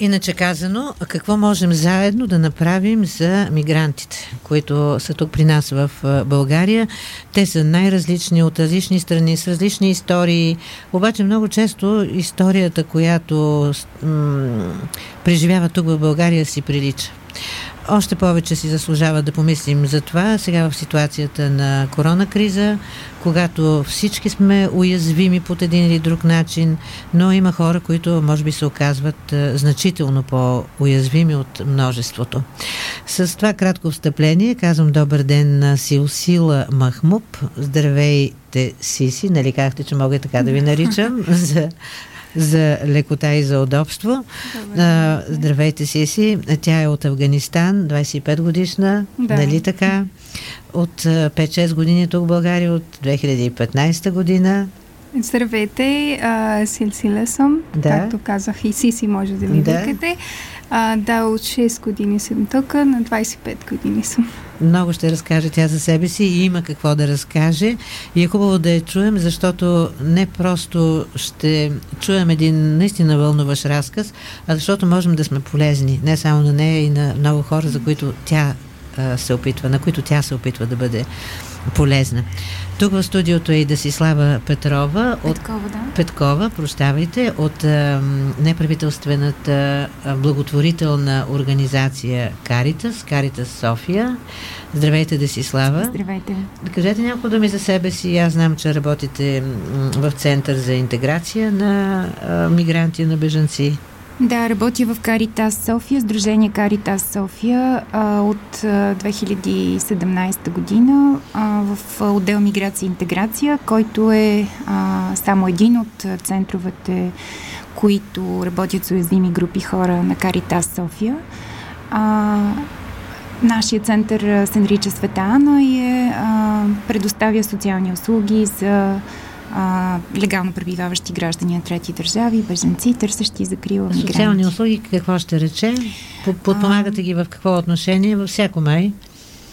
Иначе казано, какво можем заедно да направим за мигрантите, които са тук при нас в България? Те са най-различни от различни страни, с различни истории, обаче много често историята, която м- преживява тук в България, си прилича още повече си заслужава да помислим за това сега в ситуацията на корона криза, когато всички сме уязвими под един или друг начин, но има хора, които може би се оказват значително по-уязвими от множеството. С това кратко встъпление казвам добър ден на Силсила Махмуб. Здравейте, Сиси, нали казахте, че мога така да ви наричам, за за лекота и за удобство. А, здравейте, Сиси. Тя е от Афганистан, 25 годишна, да. нали така? От 5-6 години тук в България, от 2015 година. Здравейте, а, Силсила съм, да. както казах и Сиси може да ми да. викате. А, да, от 6 години съм тук, на 25 години съм. Много ще разкаже тя за себе си и има какво да разкаже. И е хубаво да я чуем, защото не просто ще чуем един наистина вълнуващ разказ, а защото можем да сме полезни не само на нея и на много хора, за които тя а, се опитва, на които тя се опитва да бъде полезна. Тук в студиото е и Дасислава Петрова. Петкова, от, да. Петкова, прощавайте, от а, неправителствената а, благотворителна организация Каритас, Каритас София. Здравейте, Десислава. Здравейте. Кажете няколко думи за себе си. Аз знам, че работите в Център за интеграция на а, мигранти, на бежанци. Да, работя в Каритас София, Сдружение Каритас София от а, 2017 година в отдел Миграция и интеграция, който е само един от центровете, които работят с уязвими групи хора на Каритас София. Нашия център се нарича Света Ана и е, предоставя социални услуги за а, легално пребиваващи граждани на трети държави, беженци, търсещи закрила мигранти. Социални услуги, какво ще рече? Подпомагате ги в какво отношение? Във всяко май?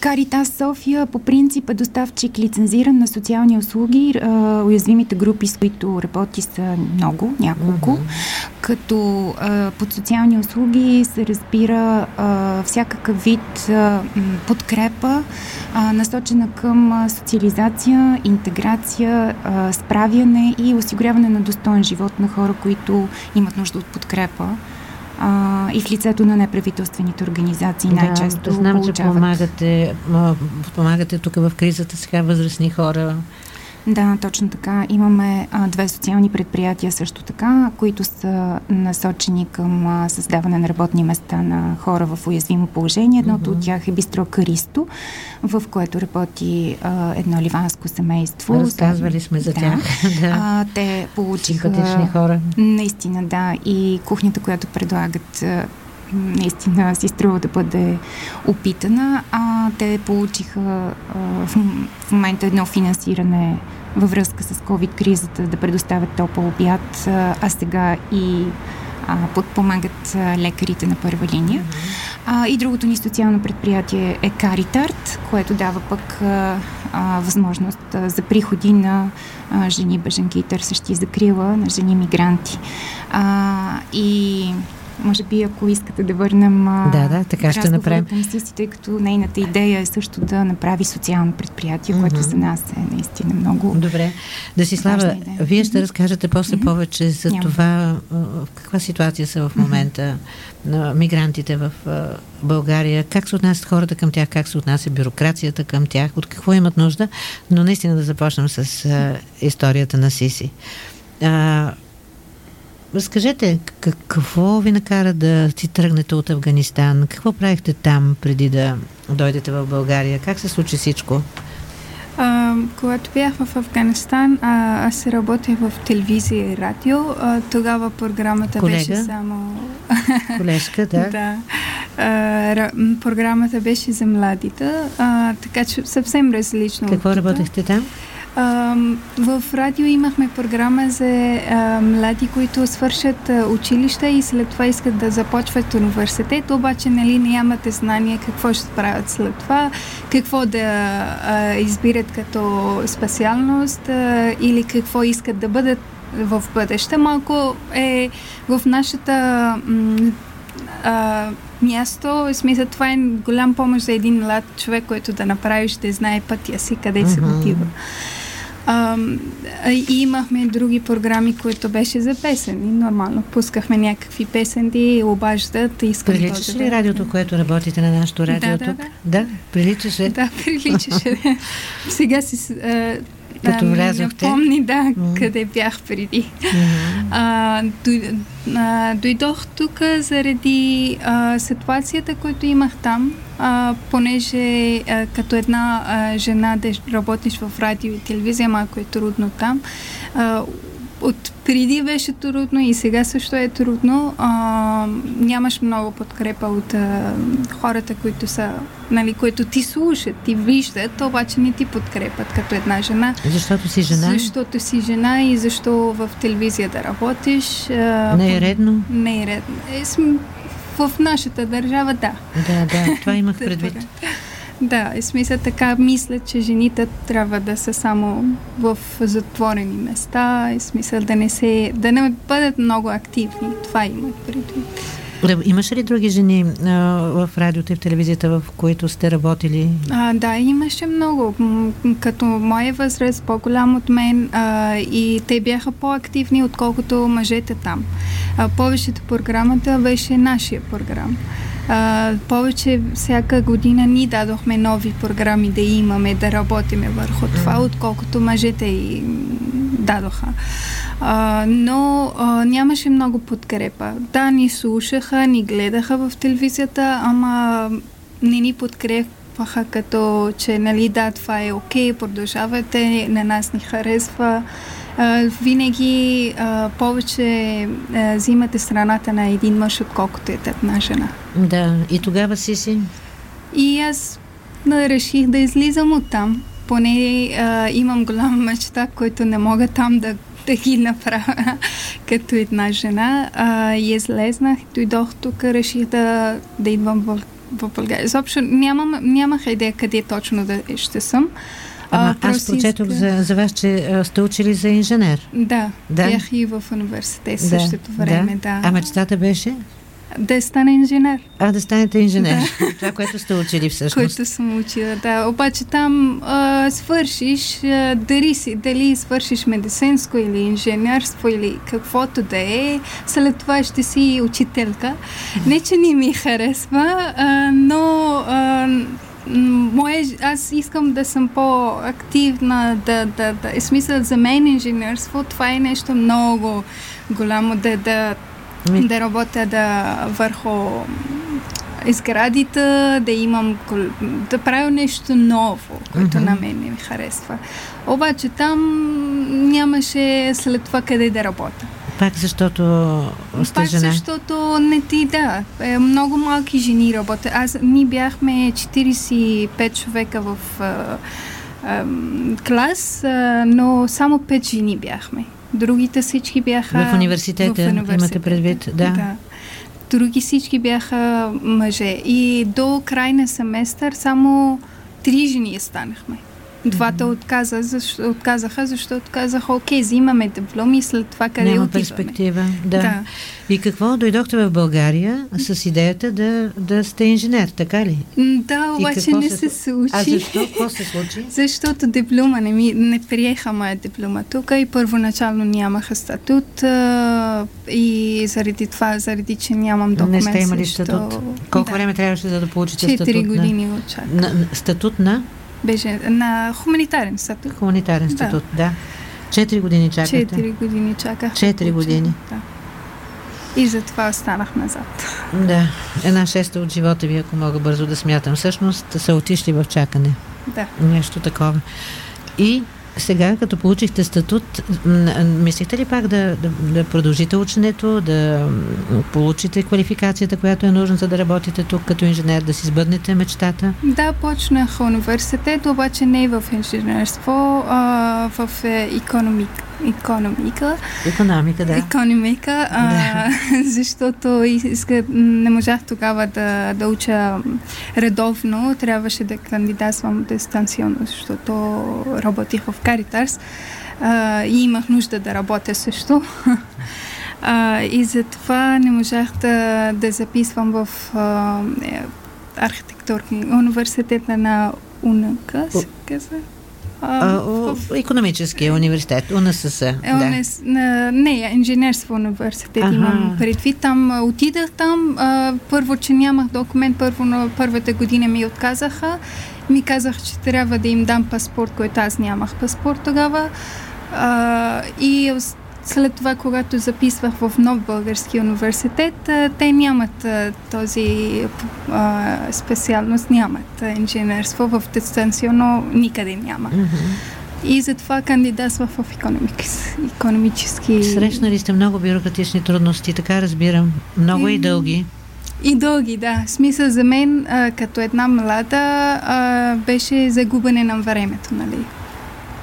Каритас София по принцип е доставчик лицензиран на социални услуги. А, уязвимите групи, с които работи са много, няколко. Mm-hmm. Като а, под социални услуги се разбира а, всякакъв вид а, подкрепа, а, насочена към социализация, интеграция, а, справяне и осигуряване на достоен живот на хора, които имат нужда от подкрепа а, и в лицето на неправителствените организации да, най-често знам, получават. че помагате, помагате тук в кризата сега възрастни хора, да, точно така. Имаме а, две социални предприятия също така, които са насочени към а, създаване на работни места на хора в уязвимо положение. Едното mm-hmm. от тях е Бистро Каристо, в което работи а, едно ливанско семейство. Разказвали сме за да. тях. А, те получиха... Симпатични хора. Наистина, да. И кухнята, която предлагат наистина си струва да бъде опитана. А те получиха а, в момента едно финансиране във връзка с COVID-кризата да предоставят топъл обяд, а, сега и а, подпомагат а, лекарите на първа линия. А, и другото ни социално предприятие е Каритарт, което дава пък а, а, възможност а, за приходи на а, жени беженки, търсещи закрила, на жени мигранти. А, и може би, ако искате да върнем да, да, така ще направим. към Сиси, тъй като нейната идея е също да направи социално предприятие, mm-hmm. което за нас е наистина много. Добре. Да си слава, вие ще разкажете после mm-hmm. повече за Няма. това в каква ситуация са в момента mm-hmm. на мигрантите в България, как се отнасят хората към тях, как се отнася бюрокрацията към тях, от какво имат нужда, но наистина да започнем с историята на Сиси. А, Разкажете, какво ви накара да си тръгнете от Афганистан? Какво правихте там преди да дойдете в България? Как се случи всичко? А, когато бях в Афганистан, а, аз работех в телевизия и радио. А, тогава програмата Колега? беше само... Колежка, да. да. А, програмата беше за младите, а, така че съвсем различно. Какво работехте там? В радио имахме програма за а, млади, които свършат а, училище и след това искат да започват университет, обаче нали, нямате знание какво ще правят след това, какво да а, избират като специалност а, или какво искат да бъдат в бъдеще. Малко е в нашата м- а, място, смисъл това е голям помощ за един млад човек, който да направи, ще знае пътя си, къде mm-hmm. се отива. А, и имахме други програми, които беше за песен. И нормално пускахме някакви песенди, обаждат и искам Приличаш ли да... радиото, което работите на нашото радио да, тук? Да, да. Да, приличаше? Да, приличаше. Сега си като влязохте? Помни, да, mm-hmm. къде бях преди. Mm-hmm. А, дой, а, дойдох тук заради а, ситуацията, която имах там, а, понеже а, като една а, жена да работиш в радио и телевизия, малко е трудно там. А, от преди беше трудно и сега също е трудно. А, нямаш много подкрепа от а, хората, които са, нали, които ти слушат, ти виждат, обаче не ти подкрепят като една жена. Защото си жена? Защото си жена и защо в телевизия да работиш. А, не е редно? Не е редно. Е, в нашата държава, да. Да, да, това имах предвид. Да, и смисъл така мисля, че жените трябва да са само в затворени места, и смисъл да не се, да не бъдат много активни. Това имат предвид. Имаш ли други жени а, в радиото и в телевизията, в които сте работили? А, да, имаше много. Като моя възраст, по-голям от мен а, и те бяха по-активни, отколкото мъжете там. А, повечето програмата беше нашия програм. А, повече всяка година ни дадохме нови програми да имаме, да работиме върху това, отколкото мъжете и дадоха. А, но а, нямаше много подкрепа. Да, ни слушаха, ни гледаха в телевизията, ама не ни подкрепаха като, че нали да, това е окей, продължавате, на нас ни харесва винаги а, повече а, взимате страната на един мъж, отколкото е една жена. Да, и тогава си си? И аз да, реших да излизам от там. Поне а, имам голяма мечта, който не мога там да, да ги направя като една жена. А, и излезнах, дойдох тук, реших да, да идвам в, в България. Изобщо нямам, нямах идея къде точно да ще съм. Ама а, аз прочетох за, за вас, че а, сте учили за инженер. Да, да, бях и в университет да, същото време, да. да. А мечтата беше? Да стане инженер. А, да станете инженер. Да. Това, което сте учили всъщност. Което съм учила, да. Обаче там а, свършиш, а, дали, си, дали свършиш медицинско или инженерство или каквото да е, след това ще си учителка. Не, че не ми харесва, а, но а, Мое, аз искам да съм по-активна, да, да, да. Е смисъл за мен инженерство, това е нещо много голямо, да, да, да работя да, върху изградите, да имам, да правя нещо ново, което mm-hmm. на мен ми харесва. Обаче там нямаше след това къде да работя. Пак защото сте Пак жена? защото не ти, да. Е, много малки жени работят. Аз, ние бяхме 45 човека в а, а, клас, а, но само 5 жени бяхме. Другите всички бяха... В университета, в университета. имате предвид, да. да. Други всички бяха мъже. И до край на семестър само три жени станахме. Двата отказа, защо, отказаха, защото казаха, окей, взимаме дипломи и след това къде Няма отиваме. перспектива, да. да. И какво? Дойдохте в България с идеята да, да сте инженер, така ли? Да, обаче не се, се случи. А защо? Какво се случи? Защото диплома не, ми, не приеха моя диплома тук и първоначално нямаха статут а, и заради това, заради че нямам документ. Не сте имали статут? Колко да. време трябваше да, да получите статут? Четири години на... очаквам. На, статут на? Беше на хуманитарен статут. Хуманитарен статут, да. да. Четири години чакате? Четири години чаках. Четири години? Да. И затова останах назад. Да, една шеста от живота ви, ако мога бързо да смятам. Всъщност са отишли в чакане. Да. Нещо такова. И сега, като получихте статут, мислихте ли пак да, да, да продължите ученето, да получите квалификацията, която е нужна, за да работите тук като инженер, да си сбъднете мечтата? Да, почнах университет, обаче не в инженерство, а в економика. Економика. Економика, да. Економика, а, да. защото иска, не можах тогава да, да уча редовно, трябваше да кандидатствам дистанционно, защото работих в Каритарс а, и имах нужда да работя също. а, и затова не можах да, да записвам в а, е, архитектурни университета на УНК, се казва. А, в... Економическия университет, УНСС. Да. Не, не, инженерство университет ага. имам предвид. Там отидах там. А, първо, че нямах документ, първо на първата година ми отказаха. Ми казах, че трябва да им дам паспорт, който аз нямах паспорт тогава. А, и след това, когато записвах в Нов Български университет, те нямат този а, специалност, нямат инженерство в дистанционно никъде няма. Mm-hmm. И затова кандидатствах в економически... Срещнали сте много бюрократични трудности, така разбирам. Много и, и дълги. И дълги, да. Смисъл за мен, а, като една млада, а, беше загубане на времето, нали?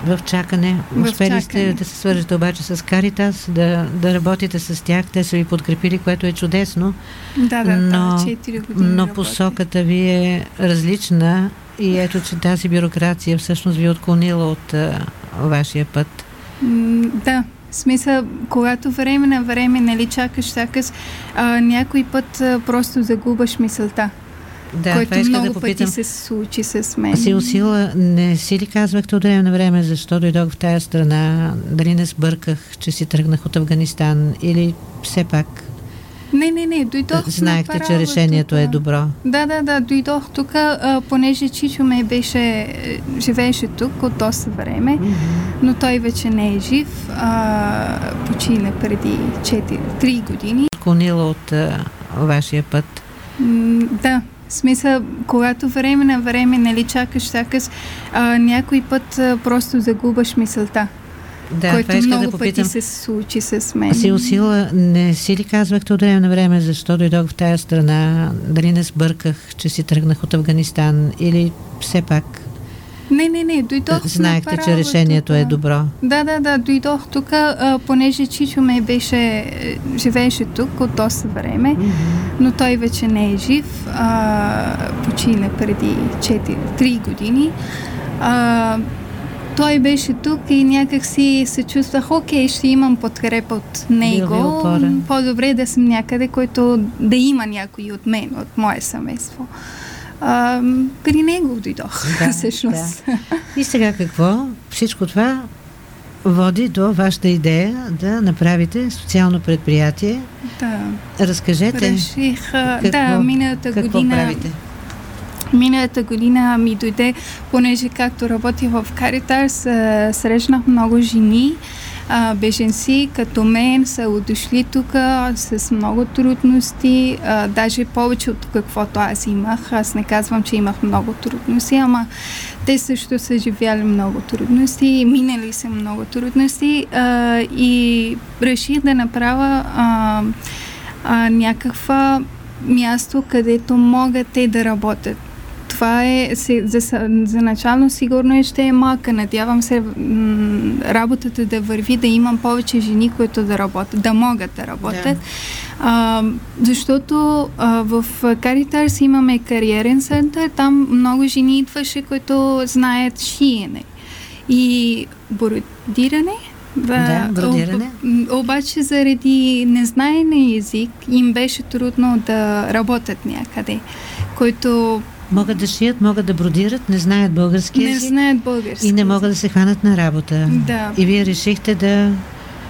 В чакане. В Успели чакане. сте да се свържете обаче с Каритас, да, да работите с тях. Те са ви подкрепили, което е чудесно. Да, да, но, да 4 години Но посоката ви е различна и ето, че тази бюрокрация всъщност ви е отклонила от а, вашия път. М, да, в смисъл, когато време на време, нали, чакаш, чакаш, а, някой път а, просто загубаш мисълта. Да, който това много да попитам. пъти се случи с мен. Си усила, не си ли казвахте от време на време, защо дойдох в тая страна, дали не сбърках, че си тръгнах от Афганистан или все пак не, не, не, дойдох. Знаехте, че решението е добро. Да, да, да, дойдох тук, понеже Чичо ме беше, живееше тук от доста време, mm-hmm. но той вече не е жив. А, почина преди 4-3 години. Отклонила от а, вашия път. М- да, в смисъл, когато време на време, нали, чакаш, чакаш, а, някой път а, просто загубаш мисълта. Да, което много да попитам. пъти се случи с мен. Си усила, не си ли казвахте от време на време, защо дойдох в тая страна, дали не сбърках, че си тръгнах от Афганистан или все пак не, не, не, дойдох. Знаехте, че решението е добро. Да, да, да, дойдох тук, понеже Чичо ме беше, живееше тук от доста време, mm-hmm. но той вече не е жив. А, почина преди 4-3 години. А, той беше тук и някак си се чувствах, окей, ще имам подкрепа от него. По-добре да съм някъде, който да има някой от мен, от мое семейство а, при него дойдох, да, всъщност. Да. И сега какво? Всичко това води до вашата идея да направите социално предприятие. Да. Разкажете. Реших, какво, да, миналата какво година. Правите? Миналата година ми дойде, понеже както работих в Каритарс, срещнах много жени, а, беженци като мен са дошли тук с много трудности, а, даже повече от каквото аз имах. Аз не казвам, че имах много трудности, ама те също са живяли много трудности, минали са много трудности а, и реших да направя а, а, някаква място, където могат те да работят това е, за, за начално сигурно е, ще е малка. Надявам се м- работата да върви, да имам повече жени, които да работят, да могат да работят. Да. А, защото а, в Каритарс имаме кариерен център, там много жени идваше, които знаят шиене и бородиране. Да, бродиране. Обаче заради незнаене език им беше трудно да работят някъде, който могат да шият, могат да бродират, не знаят български Не знаят български. И не могат да се хванат на работа. Да. И вие решихте да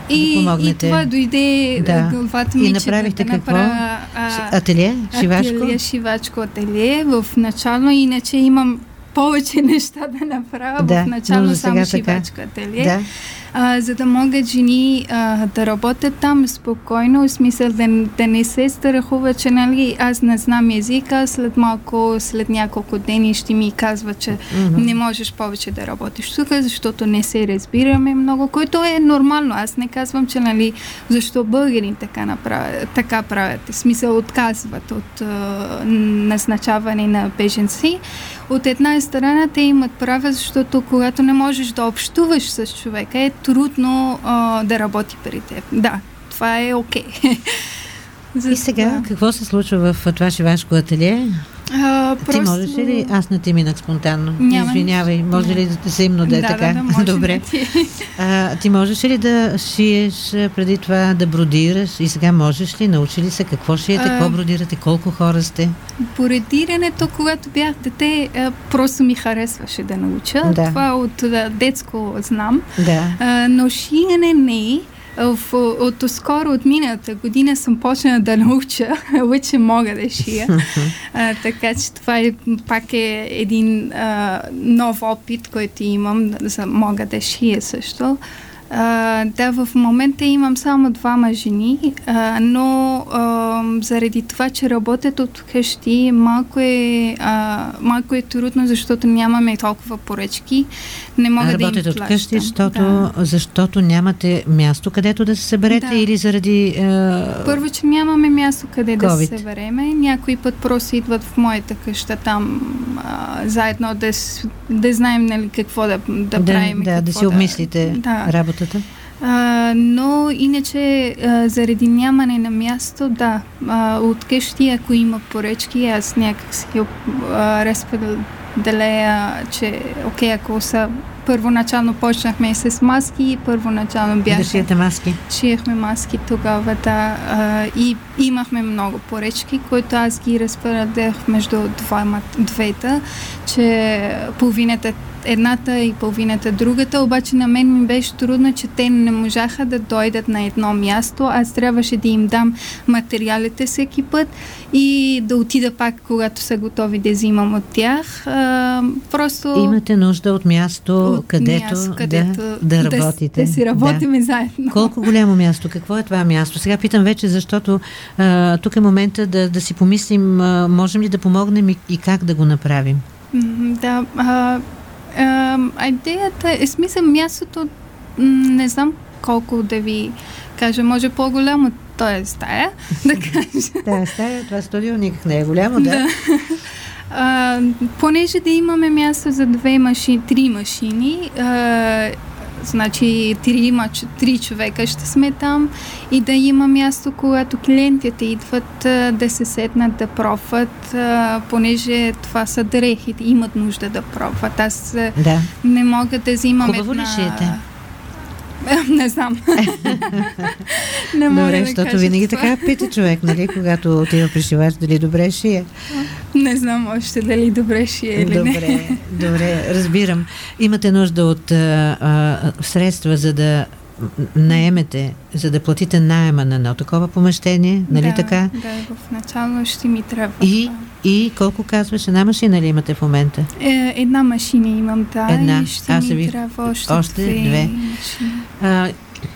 и, да помогнете. И това дойде да. главата ми, И направихте да какво? Направя, а, ателие? Шивачко? Ателие, шивачко ателие в начално. Иначе имам повече неща да направя. Да, в начало само шивачка ателие. Да. А, за да могат жени а, да работят там спокойно, в смисъл да, да не се страхува, че нали, аз не знам езика, след малко, след няколко дни ще ми казва, че Мгм. не можеш повече да работиш тук, защото не се разбираме много, което е нормално. Аз не казвам, че нали, защо българи така, направят, така правят. В смисъл отказват от а, назначаване на беженци. От една страна те имат право, защото когато не можеш да общуваш с човека, е трудно а, да работи при теб. Да, това е окей. За И сега, това. какво се случва в това шивашко ателие? А, Ти можеш ли? Аз не ти минах спонтанно. Няма Извинявай, може ли да взаимно да е да, така? Да, да, може Добре. ти. А, ти можеш ли да шиеш преди това, да бродираш и сега можеш ли? Научи ли се какво шиете, А, какво бродирате, колко хора сте? Поредирането, когато бях дете, просто ми харесваше да науча. Да. Това от детско знам. Да. А, но шиене не. В, от скоро, от миналата година съм почнала да науча, вече мога да шия. а, така че това е, пак е един а, нов опит, който имам, за мога да шия също. А, да, в момента имам само двама жени, а, но а, заради това, че работят от къщи, малко е, а, малко е трудно, защото нямаме толкова поръчки. Не мога да им Работите от плащам. къщи, защото, Да. защото нямате място, където да се съберете Да. или заради... А... Първо, че нямаме място къде да COVID. се събереме. Някой път просто идват в моята къща там а, заедно да, да знаем нали, какво да, да, да, правим. да, да си обмислите Да. Работата. А, но иначе а, заради нямане на място, да, а, от къщи, ако има поръчки, аз някак си разпределя, че окей, ако са първоначално почнахме с маски и първоначално Да бяха шиете маски. шиехме маски тогава, да. А, и имахме много поръчки, които аз ги разпределях между двама, двете, че половината едната и половината другата, обаче на мен ми беше трудно, че те не можаха да дойдат на едно място. Аз трябваше да им дам материалите всеки път и да отида пак, когато са готови да взимам от тях. А, просто... Имате нужда от място, от където, място, да, да работите. Да, да си работиме заедно. Колко голямо място? Какво е това място? Сега питам вече, защото а, тук е момента да, да си помислим, а, можем ли да помогнем и, и как да го направим. Да, а, а, идеята е, смисъл, мястото, не знам колко да ви кажа, може по-голямо, то е стая, да кажа. Да, стая, това студио никак не е голямо, да. Да. А, понеже да имаме място за две машини, три машини, а, значи три, мач- три човека ще сме там и да има място, когато клиентите идват да се седнат да пробват, понеже това са дрехи, имат нужда да пробват. Аз Да. не мога да взимам Хубаво ли една... шиете? не знам. не мога Добре, да защото кажа винаги това. така пита човек, нали, когато отива при шивач, дали добре шие. Не знам още дали добре шие или не. Добре, добре, разбирам. Имате нужда от а, а, средства, за да наемете, за да платите найема на едно такова помещение, нали да, така? Да, в начало ще ми трябва. И, и колко казваш, една машина ли имате в момента? Е, една машина имам, да. Една. И ще Аз ми ви- трябва още, още две. две. машини. А,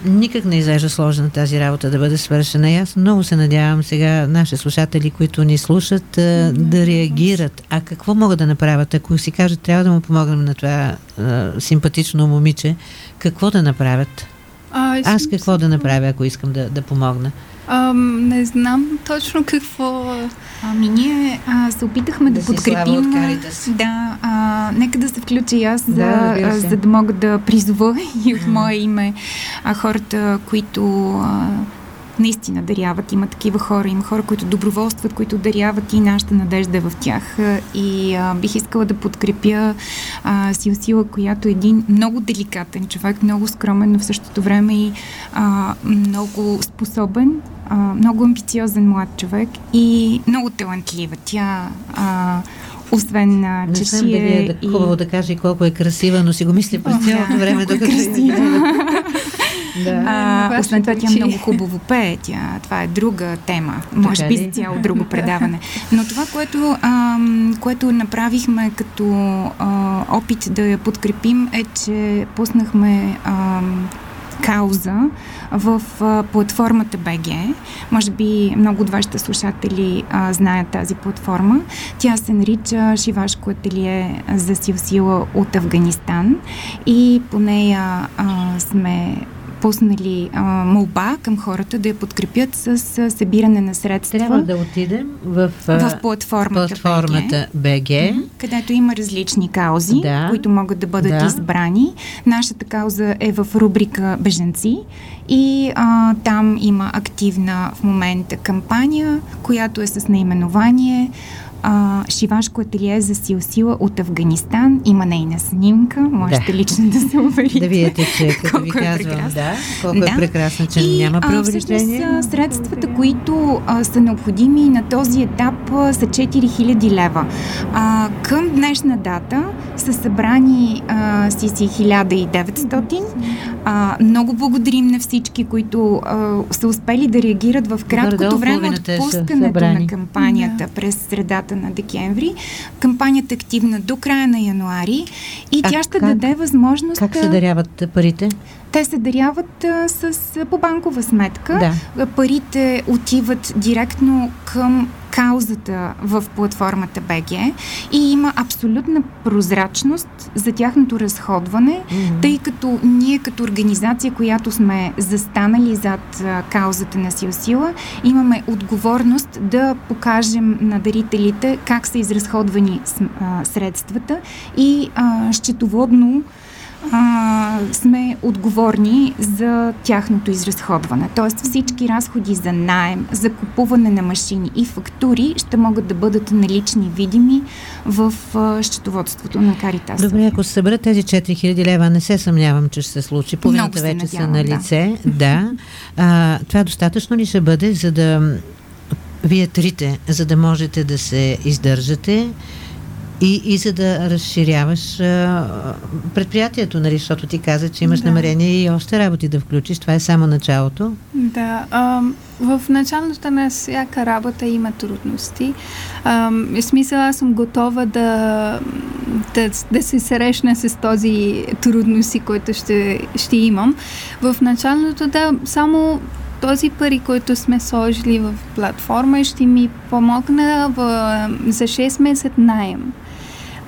никак не изглежда сложна тази работа да бъде свършена. И аз много се надявам сега наши слушатели, които ни слушат, а, да реагират. А какво могат да направят? Ако си кажат, трябва да му помогнем на това а, симпатично момиче, какво да направят? А, Аз какво да направя, ако искам да, да помогна? Ам, не знам точно какво... Ами ние а, се опитахме да, Да подкрепим. Да, а, нека да се включа и аз, за, Да, разбира а, за да мога да призова и от мое име а, хората, които а, наистина даряват. Има такива хора, има хора, които доброволстват, които даряват и нашата надежда е в тях. И а, бих искала да подкрепя а, Сил Сила, която е един много деликатен човек, много скромен, но в същото време и а, много способен, а, много амбициозен млад човек и много талантлива. Тя а, освен а, Не че знам си дали е е да, хубаво да каже колко е красива, но си го мисля през цялото да, време, е докато... красива. Да. А, освен това, тя много хубаво пее. Тя, това е друга тема. Може би за цяло друго предаване. Но това, което, а, което направихме като а, опит да я подкрепим е, че пуснахме а, кауза в платформата BG. Може би много от вашите слушатели а, знаят тази платформа. Тя се нарича Шивашко ателие за сил сила от Афганистан и по нея а, сме пуснали а, молба към хората да я подкрепят с, с събиране на средства. Трябва да отидем в, в платформата, платформата BG, BG където има различни каузи, да, които могат да бъдат да. избрани. Нашата кауза е в рубрика Беженци и а, там има активна в момента кампания, която е с наименование а, шивашко ателие за сил сила от Афганистан. Има нейна снимка. Можете да. лично да се уверите. Да видите, че като ви е казвам, е да, колко да. е прекрасно, че и, няма преувеличение. средствата, които а, са необходими на този етап а, са 4000 лева. А, към днешна дата са събрани а, си си 1900. А, много благодарим на всички, които а, са успели да реагират в краткото време от пускането на кампанията да. през средата на декември. Кампанията е активна до края на януари и а тя ще как, даде възможност... Как се даряват парите? Те се даряват а, с, по банкова сметка. Да. Парите отиват директно към каузата в платформата BG и има абсолютна прозрачност за тяхното разходване, mm-hmm. тъй като ние като организация, която сме застанали зад а, каузата на Сила, имаме отговорност да покажем на дарителите как са изразходвани а, средствата и а, счетоводно а, сме отговорни за тяхното изразходване. Тоест всички разходи за найем, за купуване на машини и фактури ще могат да бъдат налични, видими в а, счетоводството на Каритас. Добре, ако се съберат тези 4000 лева, не се съмнявам, че ще се случи. Половината вече надявам, са на лице. Да. да. А, това достатъчно ли ще бъде, за да вие трите, за да можете да се издържате и, и за да разширяваш а, предприятието, нали, защото ти каза, че имаш да. намерение и още работи да включиш. Това е само началото. Да. А, в началото на всяка работа има трудности. А, в смисъл, аз съм готова да, да, да се срещна с този трудности, които ще, ще имам. В началото да само този пари, който сме сложили в платформа, ще ми помогна в, за 6 месец найем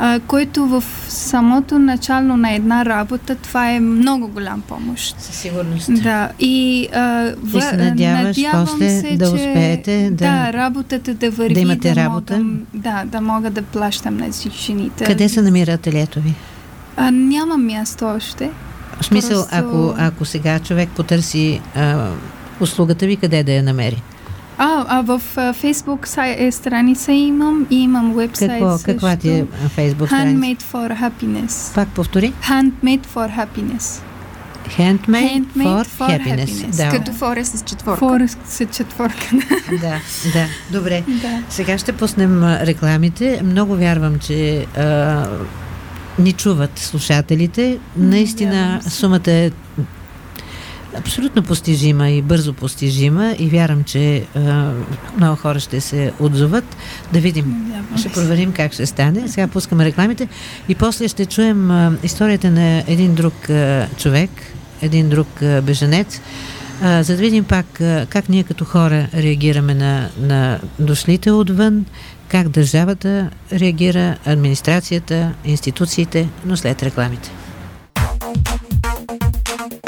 а, който в самото начало на една работа, това е много голям помощ. Със сигурност. Да, и, а, в, и се надяваш надявам после се, да успеете да, да, работата да върви, да имате да работа. Мога, да, да мога да плащам на жените. Къде се намира ателието ви? А, няма място още. В смисъл, Просто... ако, ако сега човек потърси а, услугата ви, къде да я намери? А, а в Фейсбук страница имам и имам вебсайт Какво, също. Каква ти е Фейсбук страница? Handmade for Happiness. Пак повтори? Handmade for Happiness. Handmade, Handmade for, for happiness. happiness. Да. Като фора с четворка. Фора с четворка. да, да. Добре. Да. Сега ще пуснем рекламите. Много вярвам, че а, ни чуват слушателите. Наистина сумата е абсолютно постижима и бързо постижима и вярвам, че а, много хора ще се отзоват. Да видим. Ще проверим как ще стане. Сега пускаме рекламите и после ще чуем а, историята на един друг а, човек, един друг а, беженец, а, за да видим пак а, как ние като хора реагираме на, на дошлите отвън, как държавата реагира, администрацията, институциите, но след рекламите.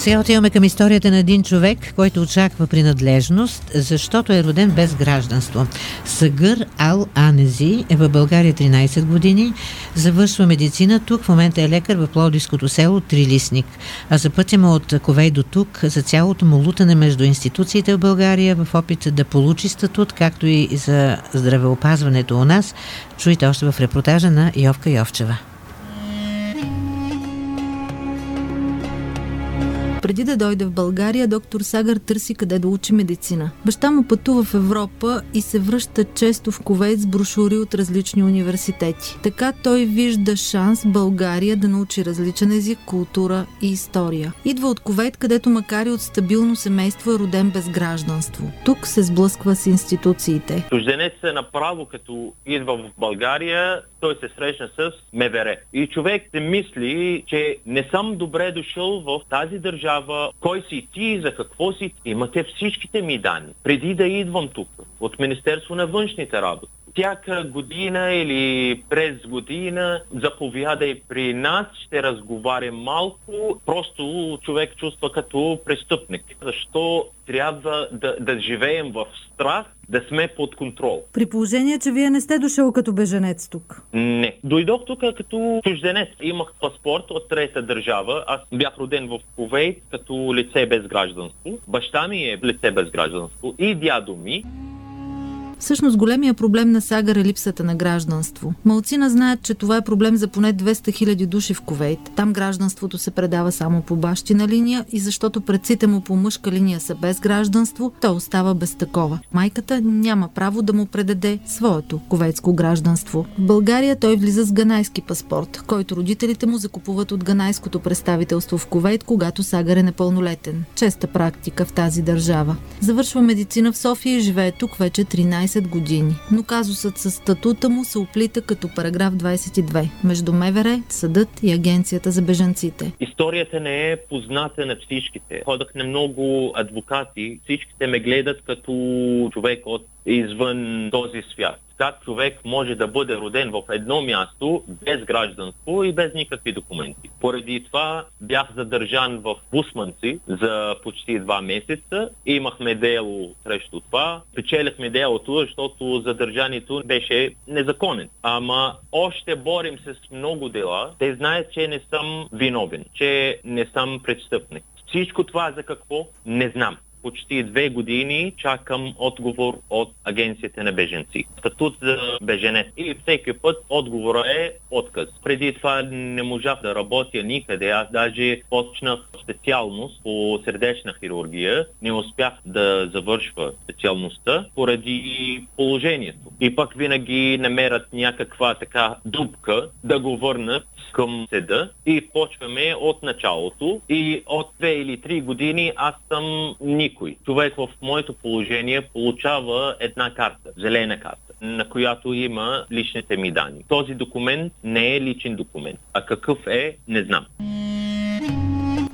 Сега отиваме към историята на един човек, който очаква принадлежност, защото е роден без гражданство. Сагър Ал Анези е в България 13 години, завършва медицина тук, в момента е лекар в Плодиското село Трилисник. А за пътя му от Ковей до тук, за цялото му лутане между институциите в България, в опит да получи статут, както и за здравеопазването у нас, чуйте още в репортажа на Йовка Йовчева. Преди да дойде в България, доктор Сагър търси къде да учи медицина. Баща му пътува в Европа и се връща често в Ковейт с брошури от различни университети. Така той вижда шанс България да научи различен език, култура и история. Идва от Ковейт, където макар и от стабилно семейство е роден без гражданство. Тук се сблъсква с институциите. Чужденец е направо като идва в България, той се срещна с МВР. И човек се мисли, че не съм добре дошъл в тази държава. Кой си ти, за какво си? Имате всичките ми данни. Преди да идвам тук, от Министерство на външните работи. Всяка година или през година заповядай при нас, ще разговарям малко. Просто човек чувства като престъпник. Защо трябва да, да живеем в страх, да сме под контрол. При положение, че вие не сте дошъл като беженец тук? Не. Дойдох тук като чужденец. Имах паспорт от трета държава. Аз бях роден в Ковейт като лице без гражданство. Баща ми е лице без гражданство и дядо ми. Всъщност големия проблем на Сагър е липсата на гражданство. Малцина знаят, че това е проблем за поне 200 000 души в Ковейт. Там гражданството се предава само по бащина линия и защото предците му по мъжка линия са без гражданство, то остава без такова. Майката няма право да му предаде своето ковейтско гражданство. В България той влиза с ганайски паспорт, който родителите му закупуват от ганайското представителство в Ковейт, когато Сагър е непълнолетен. Честа практика в тази държава. Завършва медицина в София и живее тук вече 13 15 години, но казусът с статута му се оплита като параграф 22 между МВР, съдът и Агенцията за бежанците. Историята не е позната на всичките. Ходах на много адвокати, всичките ме гледат като човек от извън този свят как човек може да бъде роден в едно място без гражданство и без никакви документи. Поради това бях задържан в Бусманци за почти два месеца. Имахме дело срещу това. Печелихме делото, защото задържанието беше незаконен. Ама още борим се с много дела. Те знаят, че не съм виновен, че не съм престъпник. Всичко това за какво? Не знам почти две години чакам отговор от агенцията на беженци. Статут за беженец. И всеки път отговора е отказ. Преди това не можах да работя никъде. Аз даже почнах специалност по сърдечна хирургия. Не успях да завършва специалността поради положението. И пък винаги намерят някаква така дупка да го върнат към седа и почваме от началото. И от две или три години аз съм никой. Човек в моето положение получава една карта, зелена карта, на която има личните ми данни. Този документ не е личен документ. А какъв е, не знам.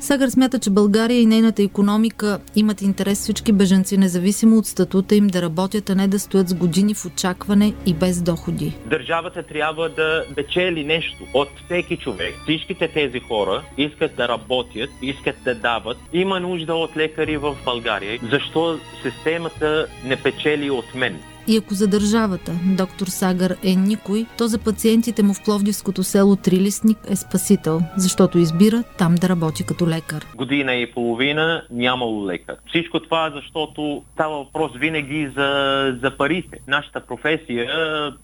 Сагър смята, че България и нейната економика имат интерес всички беженци, независимо от статута им, да работят, а не да стоят с години в очакване и без доходи. Държавата трябва да печели нещо от всеки човек. Всичките тези хора искат да работят, искат да дават. Има нужда от лекари в България. Защо системата не печели от мен? И ако за държавата доктор Сагър е никой, то за пациентите му в Пловдивското село Трилистник е спасител, защото избира там да работи като лекар. Година и половина нямало лекар. Всичко това, защото става въпрос винаги за, за парите. Нашата професия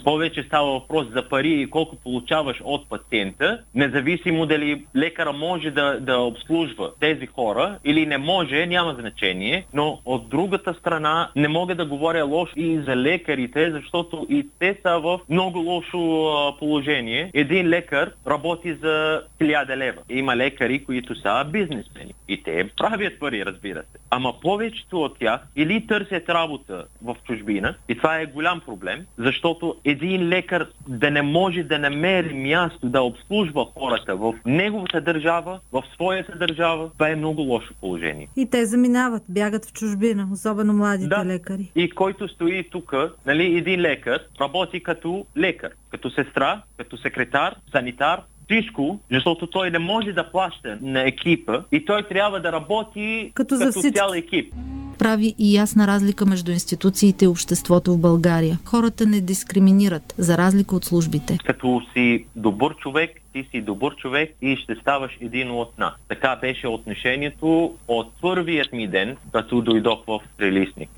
повече става въпрос за пари и колко получаваш от пациента, независимо дали лекара може да, да обслужва тези хора или не може, няма значение, но от другата страна не мога да говоря лошо и за лекар лекарите, защото и те са в много лошо положение. Един лекар работи за 1000 лева. Има лекари, които са бизнесмени. И те правят пари, разбира се. Ама повечето от тях или търсят работа в чужбина, и това е голям проблем, защото един лекар да не може да намери място да обслужва хората в неговата държава, в своята държава, това е много лошо положение. И те заминават, бягат в чужбина, особено младите да. лекари. И който стои тук, нали, един лекар работи като лекар, като сестра, като секретар, санитар, всичко, защото той не може да плаща на екипа и той трябва да работи като, като за цял екип прави и ясна разлика между институциите и обществото в България. Хората не дискриминират, за разлика от службите. Като си добър човек, ти си добър човек и ще ставаш един от нас. Така беше отношението от първият ми ден, като дойдох в Прилисник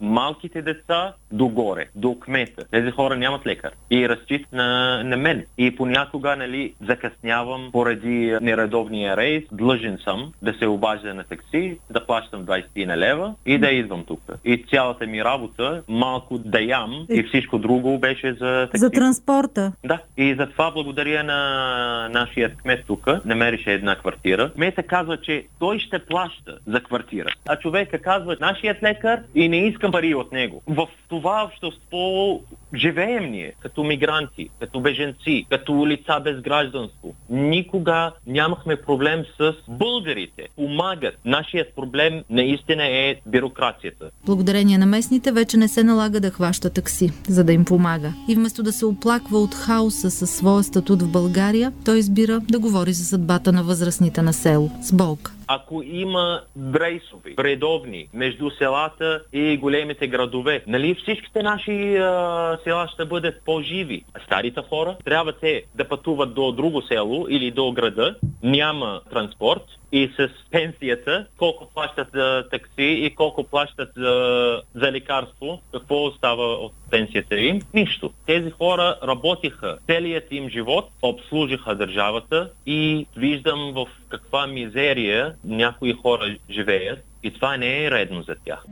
малките деца догоре, до кмета. Тези хора нямат лекар. И разчит на, на мен. И понякога, нали, закъснявам поради нередовния рейс, длъжен съм да се обажда на такси, да плащам 20 на лева и да идвам тук. И цялата ми работа, малко да ям и всичко друго беше за такси. За транспорта. Да. И затова благодаря на нашия кмет тук, намерише една квартира. Кмета казва, че той ще плаща за квартира. А човека казва, нашият лекар и не искам пари от него. В това общество живеем ние, като мигранти, като беженци, като лица без гражданство. Никога нямахме проблем с българите. Помагат. Нашият проблем наистина е бюрокрацията. Благодарение на местните вече не се налага да хваща такси, за да им помага. И вместо да се оплаква от хаоса със своя статут в България, той избира да говори за съдбата на възрастните на село с болка ако има брейсови, редовни между селата и големите градове, нали всичките наши а, села ще бъдат по-живи. Старите хора трябва те да пътуват до друго село или до града, няма транспорт, и с пенсията, колко плащат за такси и колко плащат за, за лекарство, какво остава от пенсията им? Нищо. Тези хора работиха целият им живот, обслужиха държавата и виждам в каква мизерия някои хора живеят и това не е редно за тях.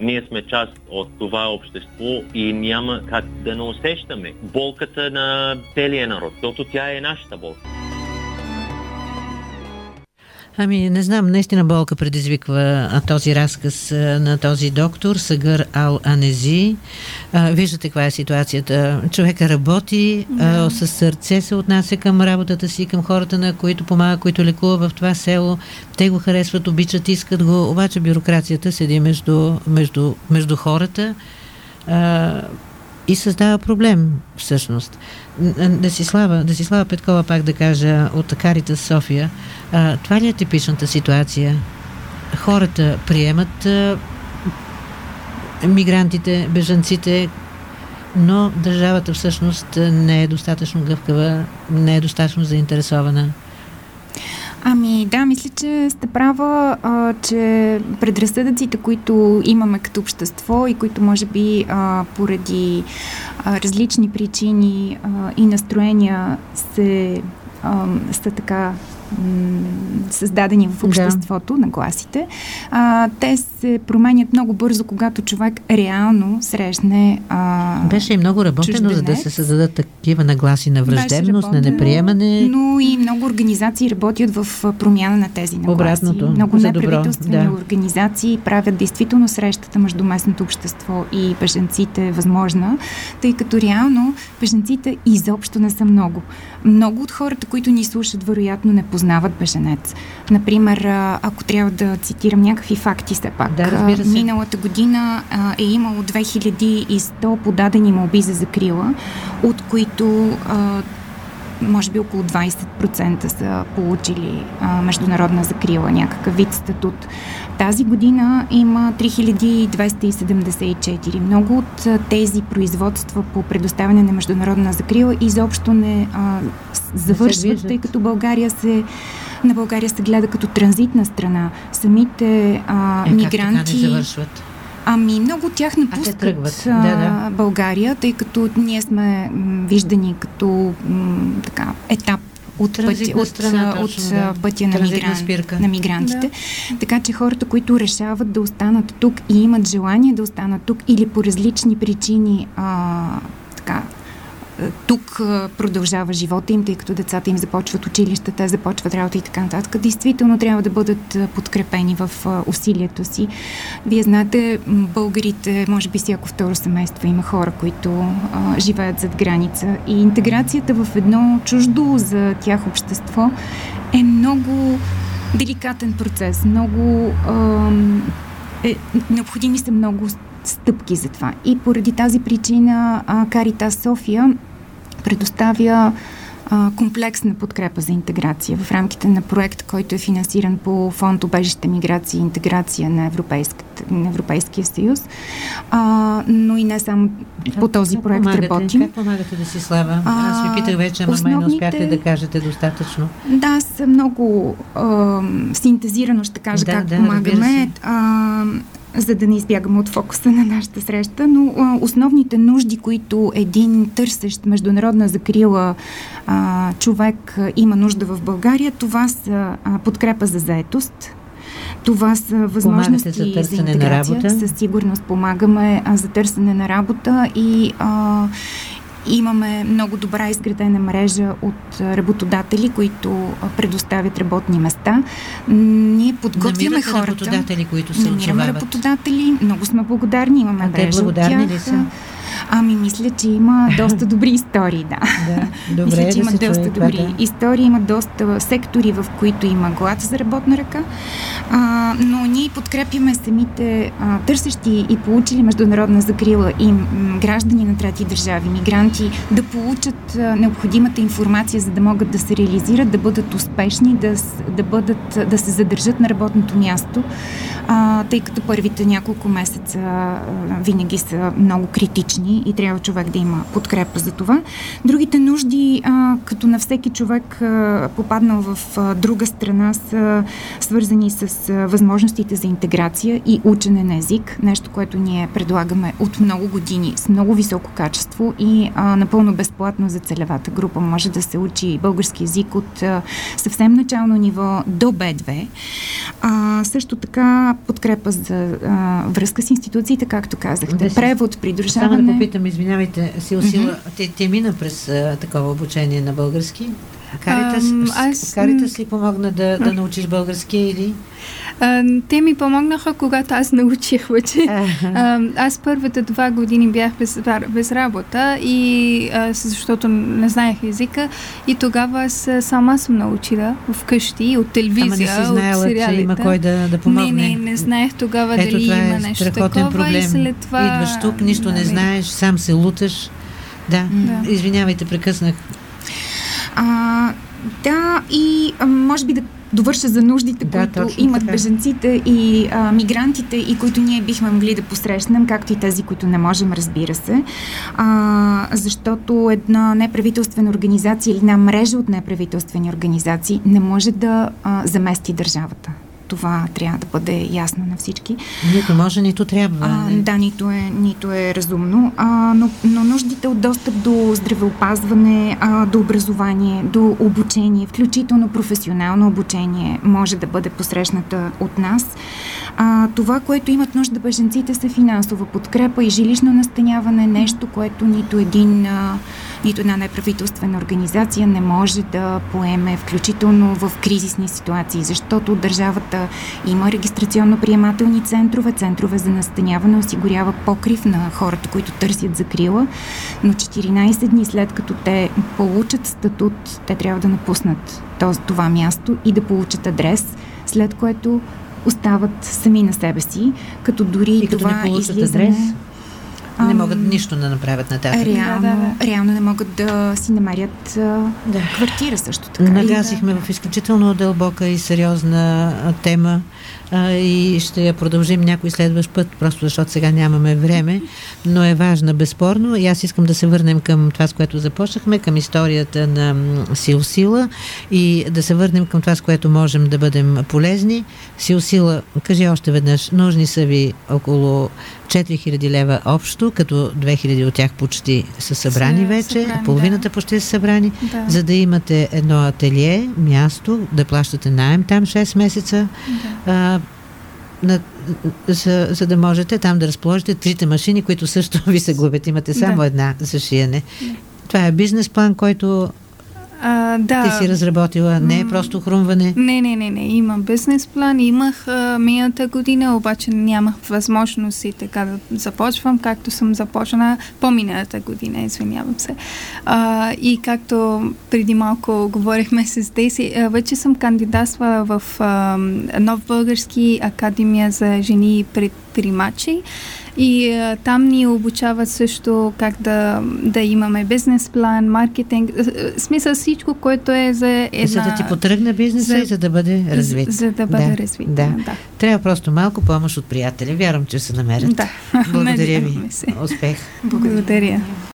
Ние сме част от това общество и няма как да не усещаме болката на целия народ, защото тя е нашата болка. Ами, не знам, наистина болка предизвиква този разказ на този доктор, Сагър Ал Анези. виждате каква е ситуацията. Човека работи, да. а, с сърце се отнася към работата си, към хората, на които помага, които лекува в това село. Те го харесват, обичат, искат го, обаче бюрокрацията седи между, между, между хората. А, и създава проблем, всъщност. Да си слава, да си слава Петкова пак да кажа от Карита София. А, това ли е типичната ситуация? Хората приемат а, мигрантите, бежанците, но държавата всъщност не е достатъчно гъвкава, не е достатъчно заинтересована. Ами да, мисля, че сте права, а, че предразсъдъците, които имаме като общество и които може би а, поради а, различни причини а, и настроения се, а, са така създадени в обществото, да. нагласите, а, те се променят много бързо, когато човек реално срещне. А, Беше и много работено, чужденец. за да се създадат такива нагласи на враждебност, на неприемане. Но и много организации работят в промяна на тези нагласи. Обратното. Много неправителствени да. организации правят действително срещата между местното общество и беженците възможна, тъй като реално беженците изобщо не са много. Много от хората, които ни слушат, вероятно не познават беженец. Например, ако трябва да цитирам някакви факти, все пак. Да, разбира се. Миналата година е имало 2100 подадени молби за закрила, от които може би около 20% са получили а, международна закрила, някакъв вид статут. Тази година има 3274. Много от тези производства по предоставяне на международна закрила изобщо не а, завършват, тъй като България се на България се гледа като транзитна страна. Самите а, е, мигранти. Как не завършват? Ами много от тях напускат а, да, да. България, тъй като ние сме виждани като м, така, етап от, пъти, от, страна, от, точно, да. пътя на, мигран, на мигрантите. Да. Така че хората, които решават да останат тук и имат желание да останат тук или по различни причини а, така, тук продължава живота им, тъй като децата им започват училище, те започват работа и така нататък. Действително трябва да бъдат подкрепени в усилието си. Вие знаете, българите, може би всяко второ семейство има хора, които а, живеят зад граница и интеграцията в едно чуждо за тях общество е много деликатен процес, много а, е, необходими са много стъпки за това. И поради тази причина Карита София предоставя а, комплексна подкрепа за интеграция в рамките на проект, който е финансиран по фонд Обежище, миграция и интеграция на, на Европейския съюз. А, но и не само по този как проект помагате? работим. Как помагате да си слава? Аз ви питах вече, ама основните... не успяхте да кажете достатъчно. Да, аз много а, синтезирано ще кажа да, как да, помагаме за да не избягаме от фокуса на нашата среща, но а, основните нужди, които един търсещ международна закрила а, човек а, има нужда в България, това са а, подкрепа за заетост, това са възможности за, за интеграция. Със сигурност помагаме а, за търсене на работа и, а, Имаме много добра изградена мрежа от работодатели, които предоставят работни места. Ние подготвяме Намирате хората. работодатели, които се Намираме работодатели. Много сме благодарни. Имаме а мрежа те благодарни от тях. ли са? Ами, мисля, че има доста добри истории, да. да добре, мисля, че да има доста чуе, добри това, да. истории, има доста сектори, в които има глад за работна ръка. А, но ние подкрепяме самите а, търсещи и получили международна закрила и м, граждани на трети държави, мигранти, да получат а, необходимата информация, за да могат да се реализират, да бъдат успешни, да, да, бъдат, да се задържат на работното място, а, тъй като първите няколко месеца а, винаги са много критични и трябва човек да има подкрепа за това. Другите нужди, а, като на всеки човек а, попаднал в а, друга страна, са свързани с а, възможностите за интеграция и учене на език, нещо, което ние предлагаме от много години с много високо качество и а, напълно безплатно за целевата група. Може да се учи български язик от а, съвсем начално ниво до Б2. А, също така подкрепа за а, връзка с институциите, както казахте, Да, превод, придружаване. Попитам, извинявайте, сил сила, те, те мина през а, такова обучение на български? Каритас, аз... Каритас ли помогна да, да научиш български или? А, те ми помогнаха, когато аз научих вече. А, аз първите два години бях без, без работа и а, защото не знаех езика и тогава аз сама съм научила вкъщи от Ама телевизия, не си от знаела, че сериалите. има кой да, да помогне. Не, не, не знаех тогава Ето дали това има е нещо такова проблем. и след това... Идваш тук, нищо не знаеш, сам се луташ. Да, Да. извинявайте, прекъснах. А, да, и а, може би да довърша за нуждите, Да, които точно имат така. беженците и а, мигрантите и които ние бихме могли да посрещнем, както и тези, които не можем, разбира се. А, защото една неправителствена организация или една мрежа от неправителствени организации не може да а, замести държавата. Това трябва да бъде ясно на всички. Нито може, нито трябва. А, Не. да, нито е, нито е разумно, а, но, но нуждите от достъп до здравеопазване, а, до образование, до обучение, включително професионално обучение, може да бъде посрещната от нас. А, това, което имат нужда беженците, са финансова подкрепа и жилищно настаняване, нещо, което нито един, а, нито една неправителствена организация не може да поеме, включително в кризисни ситуации, защото държавата има регистрационно-приемателни центрове, центрове за настаняване, осигурява покрив на хората, които търсят закрила, но 14 дни след като те получат статут, те трябва да напуснат това място и да получат адрес, след което остават сами на себе си, като дори И като това не получат излизане... адрес, Не могат нищо да направят нататък. Реално, Да, да, реално не могат да си намерят Да. квартира също така. Нагазихме в изключително дълбока и сериозна тема а, и ще я продължим някой следващ път, просто защото сега нямаме време, но е важна безспорно и аз искам да се върнем към това, с което започнахме, към историята на м, Сил Сила и да се върнем към това, с което можем да бъдем полезни. Сил Сила, кажи още веднъж, нужни са ви около 4000 лева общо, като 2000 от тях почти са събрани Са вече, събрани, половината да. почти са събрани Да. за да имате едно ателие, място, да плащате найем там 6 месеца, а, на, за, за да можете там да разположите трите машини, които също ви се губят. Имате само Да. една за шиене. Това е бизнес план, който А, да. ти си разработила. Не е просто хрумване. Не, не, не, не. Имам бизнес план. Имах а, миналата година, обаче нямах възможност и така да започвам, както съм започнала по-миналата година, извинявам се. А, и както преди малко говорихме с Деси, а, вече съм кандидатствала в а, Нов български академия за жени и пред предприемачи и а, там ни обучават също как да, да имаме бизнес план, маркетинг, смисъл всичко, което е за една... За да ти потръгне бизнеса за, и за да бъде развит. За, за да бъде да, развит, да. да. Трябва просто малко помощ от приятели. Вярвам, че се намерят. Да. Благодаря ви. Успех. Благодаря. Благодаря.